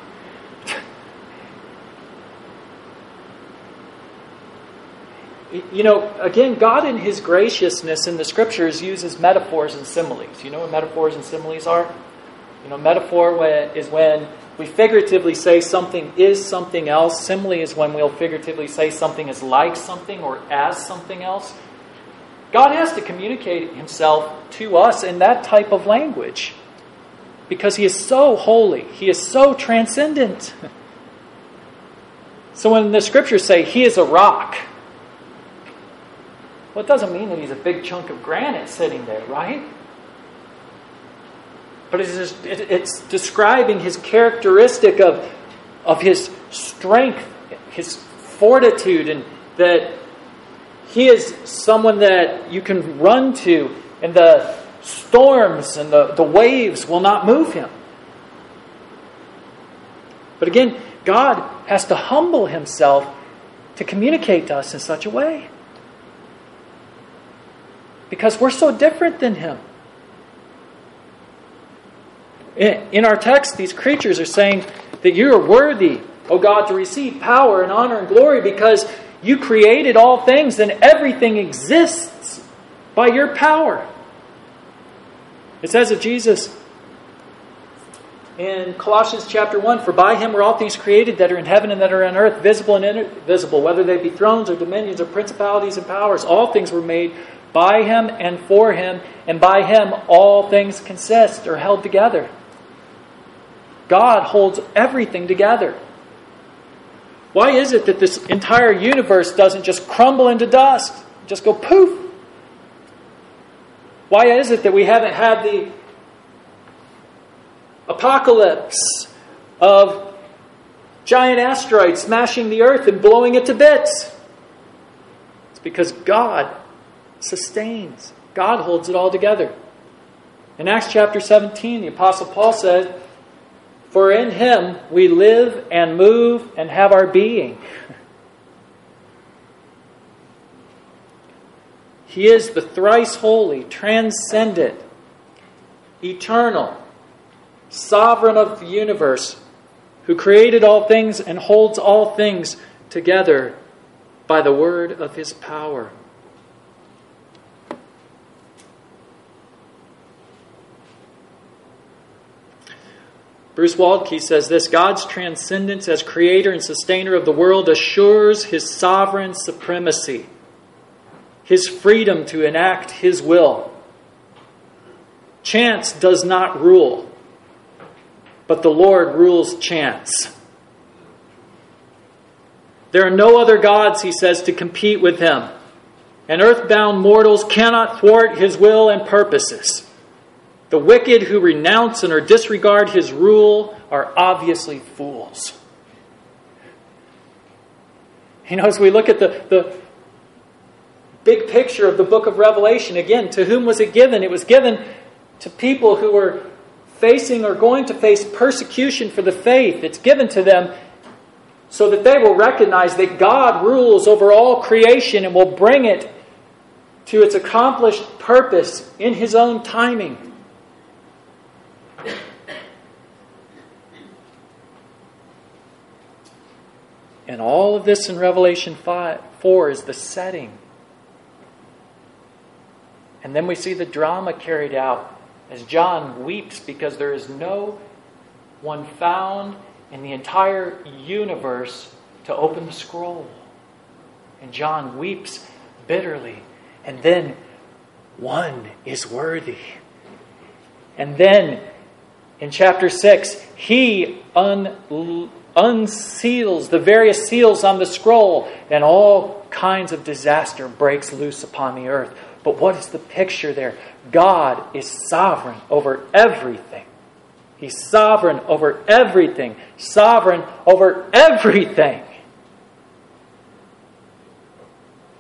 you know, again, God in His graciousness in the Scriptures uses metaphors and similes. You know what metaphors and similes are? You know, metaphor is when we figuratively say something is something else. Simile is when we'll figuratively say something is like something or as something else. God has to communicate Himself to us in that type of language because He is so holy, He is so transcendent. So when the Scriptures say He is a rock, well, it doesn't mean that he's a big chunk of granite sitting there, right? But it's, it's describing his characteristic of, of his strength, his fortitude, and that he is someone that you can run to, and the storms and the, the waves will not move him. But again, God has to humble himself to communicate to us in such a way because we're so different than him. In our text, these creatures are saying that you are worthy, O God, to receive power and honor and glory because you created all things and everything exists by your power. It says of Jesus in Colossians chapter 1 For by him were all things created that are in heaven and that are on earth, visible and invisible, whether they be thrones or dominions or principalities and powers. All things were made by him and for him, and by him all things consist or held together. God holds everything together. Why is it that this entire universe doesn't just crumble into dust, just go poof? Why is it that we haven't had the apocalypse of giant asteroids smashing the earth and blowing it to bits? It's because God sustains. God holds it all together. In Acts chapter 17, the Apostle Paul said, For in him we live and move and have our being. He is the thrice holy, transcendent, eternal, sovereign of the universe, who created all things and holds all things together by the word of his power. Bruce Waltke says this God's transcendence as creator and sustainer of the world assures his sovereign supremacy, his freedom to enact his will. Chance does not rule, but the Lord rules chance. There are no other gods, he says, to compete with him, and earthbound mortals cannot thwart his will and purposes. The wicked who renounce and or disregard his rule are obviously fools. You know, as we look at the, the big picture of the book of Revelation, again, to whom was it given? It was given to people who were facing or going to face persecution for the faith. It's given to them so that they will recognize that God rules over all creation and will bring it to its accomplished purpose in His own timing. And all of this in Revelation 5, 4 is the setting. And then we see the drama carried out as John weeps because there is no one found in the entire universe to open the scroll. And John weeps bitterly. And then one is worthy. And then in chapter 6, he un- unseals the various seals on the scroll, and all kinds of disaster breaks loose upon the earth. But what is the picture there? God is sovereign over everything. He's sovereign over everything. Sovereign over everything.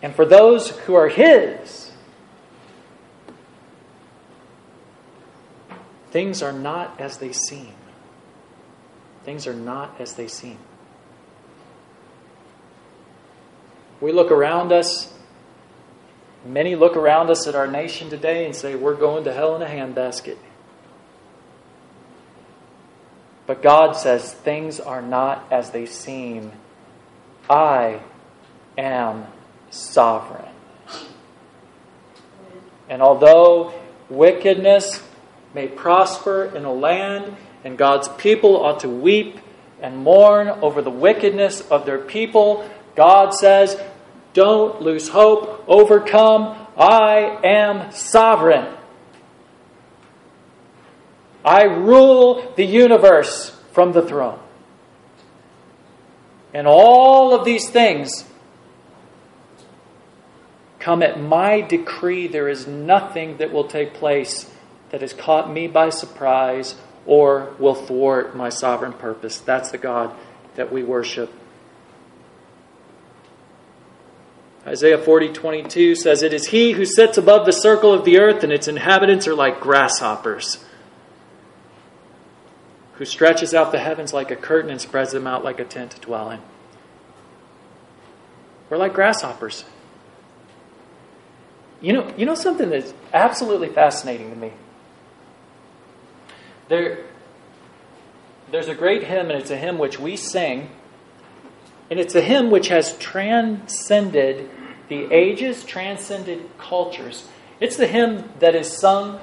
And for those who are His, things are not as they seem. Things are not as they seem. We look around us, many look around us at our nation today and say, We're going to hell in a handbasket. But God says, Things are not as they seem. I am sovereign. And although wickedness may prosper in a land, and God's people ought to weep and mourn over the wickedness of their people. God says, Don't lose hope, overcome. I am sovereign. I rule the universe from the throne. And all of these things come at my decree. There is nothing that will take place that has caught me by surprise or will thwart my sovereign purpose. That's the God that we worship. Isaiah 40, 22 says, It is he who sits above the circle of the earth, and its inhabitants are like grasshoppers, who stretches out the heavens like a curtain and spreads them out like a tent to dwell in. We're like grasshoppers. You know, you know something that's absolutely fascinating to me? There, there's a great hymn, and it's a hymn which we sing, and it's a hymn which has transcended the ages, transcended cultures. It's the hymn that is sung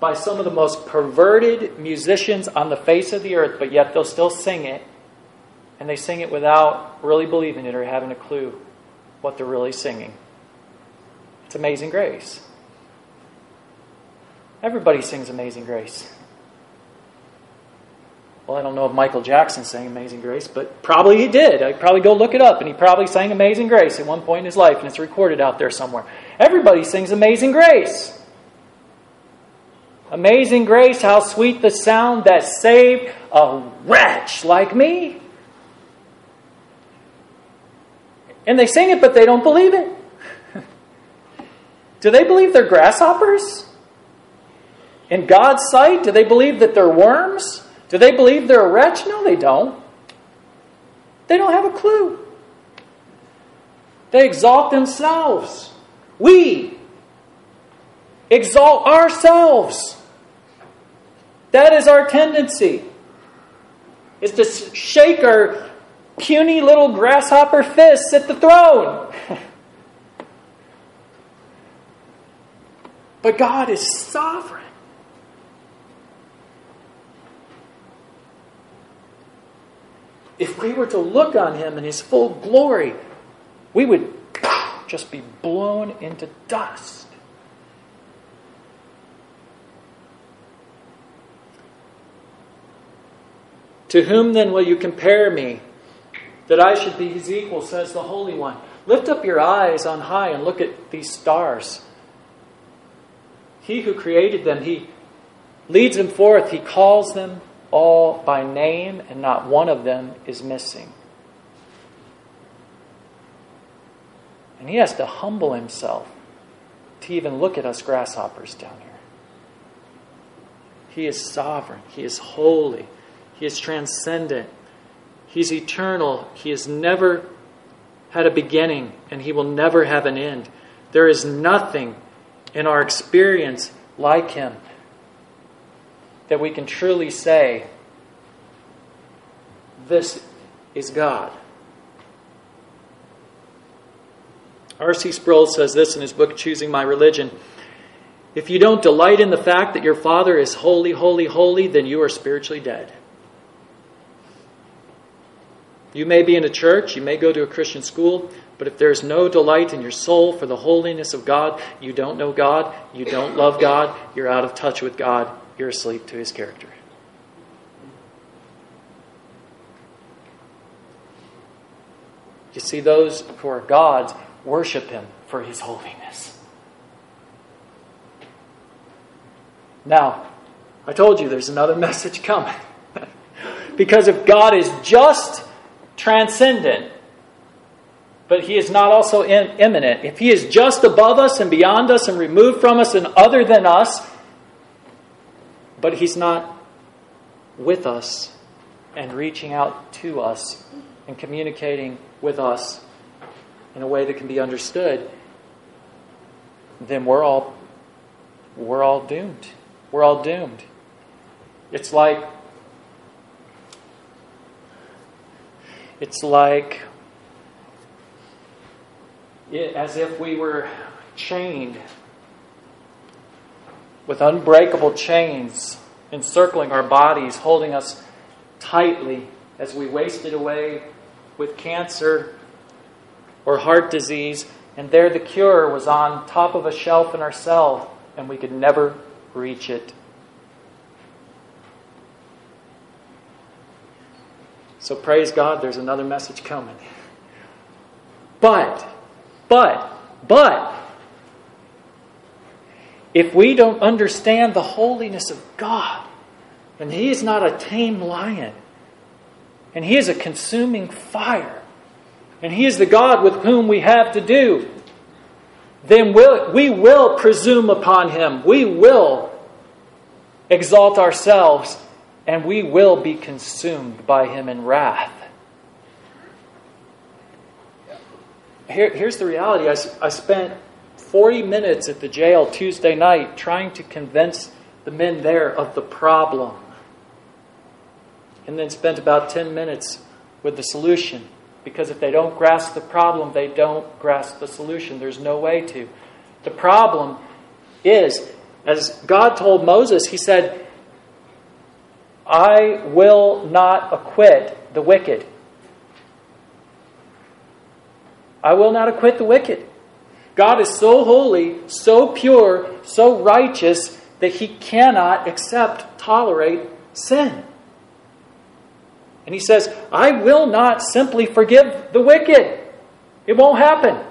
by some of the most perverted musicians on the face of the earth, but yet they'll still sing it, and they sing it without really believing it or having a clue what they're really singing. It's Amazing Grace. Everybody sings Amazing Grace. Well, I don't know if Michael Jackson sang Amazing Grace, but probably he did. I'd probably go look it up, and he probably sang Amazing Grace at one point in his life, and it's recorded out there somewhere. Everybody sings Amazing Grace. Amazing Grace, how sweet the sound that saved a wretch like me. And they sing it, but they don't believe it. do they believe they're grasshoppers? In God's sight, do they believe that they're worms? Do they believe they're a wretch? No, they don't. They don't have a clue. They exalt themselves. We exalt ourselves. That is our tendency. is to shake our puny little grasshopper fists at the throne. but God is sovereign. If we were to look on him in his full glory, we would just be blown into dust. To whom then will you compare me, that I should be his equal, says the Holy One? Lift up your eyes on high and look at these stars. He who created them, he leads them forth, he calls them all by name, and not one of them is missing. And he has to humble himself to even look at us grasshoppers down here. He is sovereign, he is holy, he is transcendent, he's eternal, he has never had a beginning, and he will never have an end. There is nothing in our experience like him that we can truly say, This is God. R.C. Sproul says this in his book, Choosing My Religion. If you don't delight in the fact that your Father is holy, holy, holy, then you are spiritually dead. You may be in a church, you may go to a Christian school, but if there's no delight in your soul for the holiness of God, you don't know God, you don't love God, you're out of touch with God, you're asleep to his character. You see, those who are God's worship him for his holiness. Now, I told you there's another message coming. because if God is just transcendent, but he is not also in, immanent, if he is just above us and beyond us and removed from us and other than us, but He's not with us and reaching out to us and communicating with us in a way that can be understood, then we're all we're all doomed. We're all doomed. It's like it's like it, as if we were chained with unbreakable chains encircling our bodies, holding us tightly as we wasted away with cancer or heart disease, and there the cure was on top of a shelf in our cell, and we could never reach it. So praise God, there's another message coming. But, but, but, if we don't understand the holiness of God, and He is not a tame lion, and He is a consuming fire, and He is the God with whom we have to do, then we'll, we will presume upon Him. We will exalt ourselves, and we will be consumed by Him in wrath. Here, here's the reality. I, I spent 40 minutes at the jail Tuesday night trying to convince the men there of the problem. And then spent about 10 minutes with the solution. Because if they don't grasp the problem, they don't grasp the solution. There's no way to. The problem is, as God told Moses, He said, I will not acquit the wicked. I will not acquit the wicked. God is so holy, so pure, so righteous that he cannot accept, tolerate sin. And he says, I will not simply forgive the wicked. It won't happen.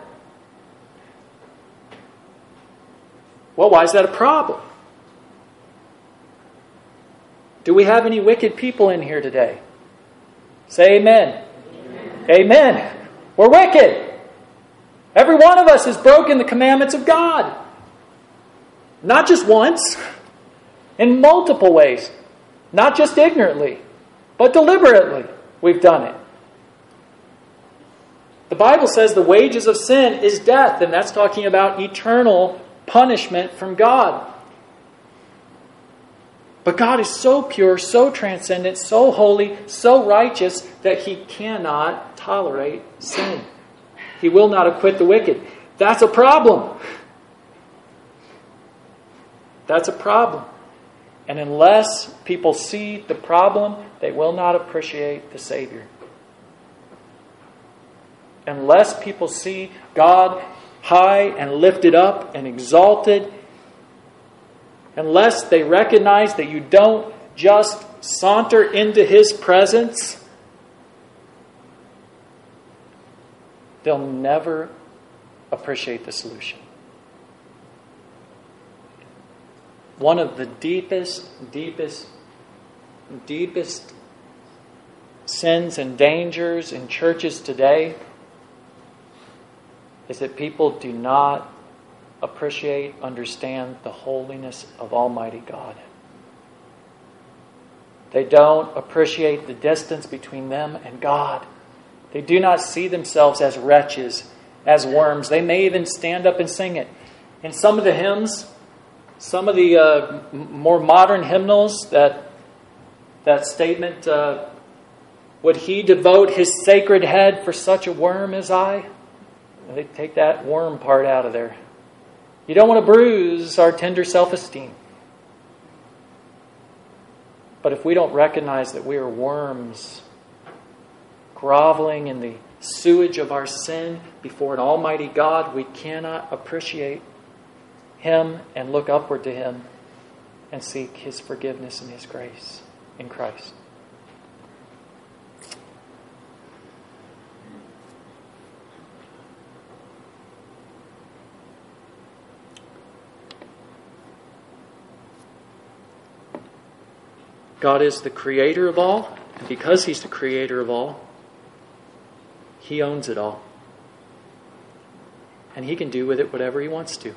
Well, why is that a problem? Do we have any wicked people in here today? Say amen. Amen. amen. We're wicked. Every one of us has broken the commandments of God. Not just once, in multiple ways. Not just ignorantly, but deliberately we've done it. The Bible says the wages of sin is death, and that's talking about eternal punishment from God. But God is so pure, so transcendent, so holy, so righteous that He cannot tolerate sin. He will not acquit the wicked. That's a problem. That's a problem. And unless people see the problem, they will not appreciate the Savior. Unless people see God high and lifted up and exalted, unless they recognize that you don't just saunter into His presence, they'll never appreciate the solution. one of the deepest, deepest, deepest sins and dangers in churches today is that people do not appreciate, understand the holiness of Almighty God. They don't appreciate the distance between them and God. They do not see themselves as wretches, as worms. They may even stand up and sing it. In some of the hymns, some of the uh, more modern hymnals that that statement uh, would he devote his sacred head for such a worm as I? They take that worm part out of there. You don't want to bruise our tender self esteem. But if we don't recognize that we are worms groveling in the sewage of our sin before an almighty God, we cannot appreciate him and look upward to Him and seek His forgiveness and His grace in Christ. God is the creator of all, and because He's the creator of all, He owns it all. And He can do with it whatever He wants to.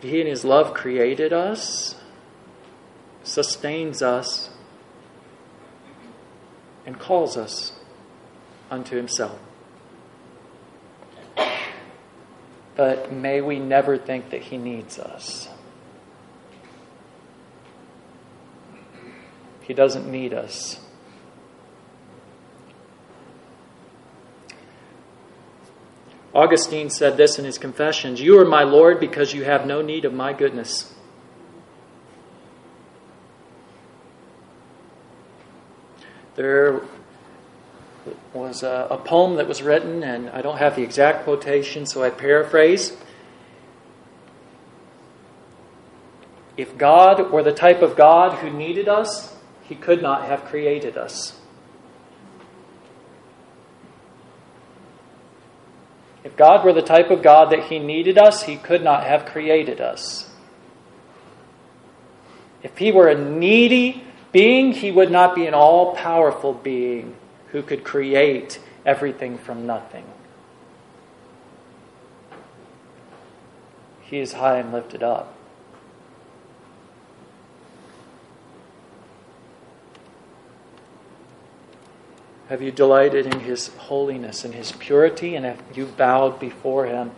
He in His love created us, sustains us, and calls us unto Himself. But may we never think that He needs us. He doesn't need us. Augustine said this in his Confessions You are my Lord because you have no need of my goodness. There was a, a, poem that was written, and I don't have the exact quotation, so I paraphrase. If God were the type of God who needed us, he could not have created us. If God were the type of God that He needed us, He could not have created us. If He were a needy being, He would not be an all powerful being who could create everything from nothing. He is high and lifted up. Have you delighted in His holiness and His purity? And have you bowed before Him?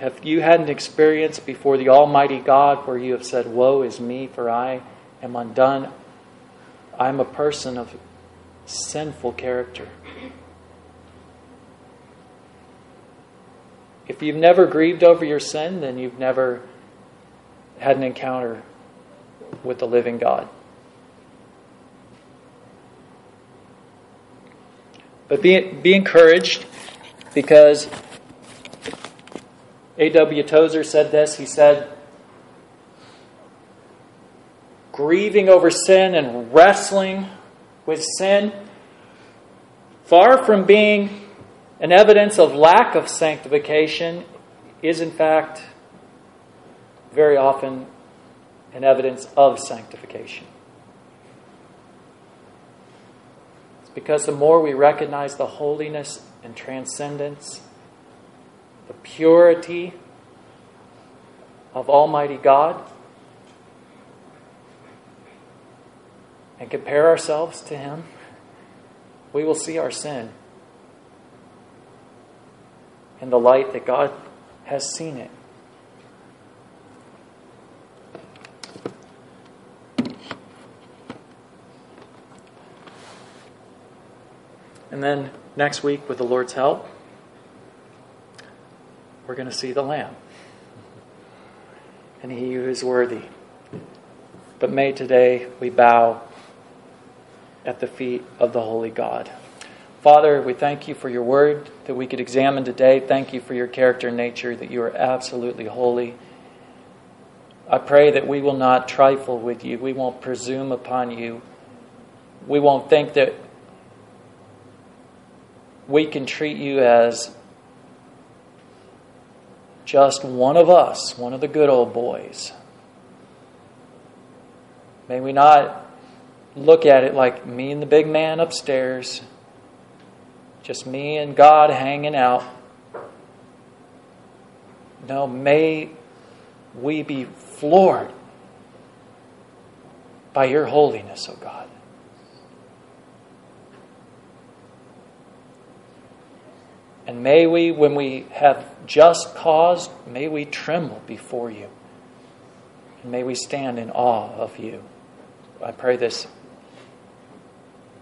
Have you had an experience before the Almighty God where you have said, Woe is me, for I am undone? I'm a person of sinful character. If you've never grieved over your sin, then you've never had an encounter with the living God. But be, be encouraged because A.W. Tozer said this. He said, grieving over sin and wrestling with sin, far from being an evidence of lack of sanctification, is in fact very often an evidence of sanctification. Because the more we recognize the holiness and transcendence, the purity of Almighty God, and compare ourselves to Him, we will see our sin. in the light that God has seen it. And then next week, with the Lord's help, we're going to see the Lamb and He who is worthy. But may today we bow at the feet of the Holy God. Father, we thank you for your word that we could examine today. Thank you for your character and nature, that you are absolutely holy. I pray that we will not trifle with you. We won't presume upon you. We won't think that we can treat you as just one of us, one of the good old boys. May we not look at it like me and the big man upstairs, just me and God hanging out. No, may we be floored by your holiness, O oh God. And may we, when we have just cause, may we tremble before you. And may we stand in awe of you. I pray this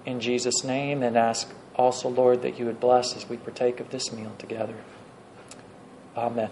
in Jesus' name and ask also, Lord, that you would bless as we partake of this meal together. Amen.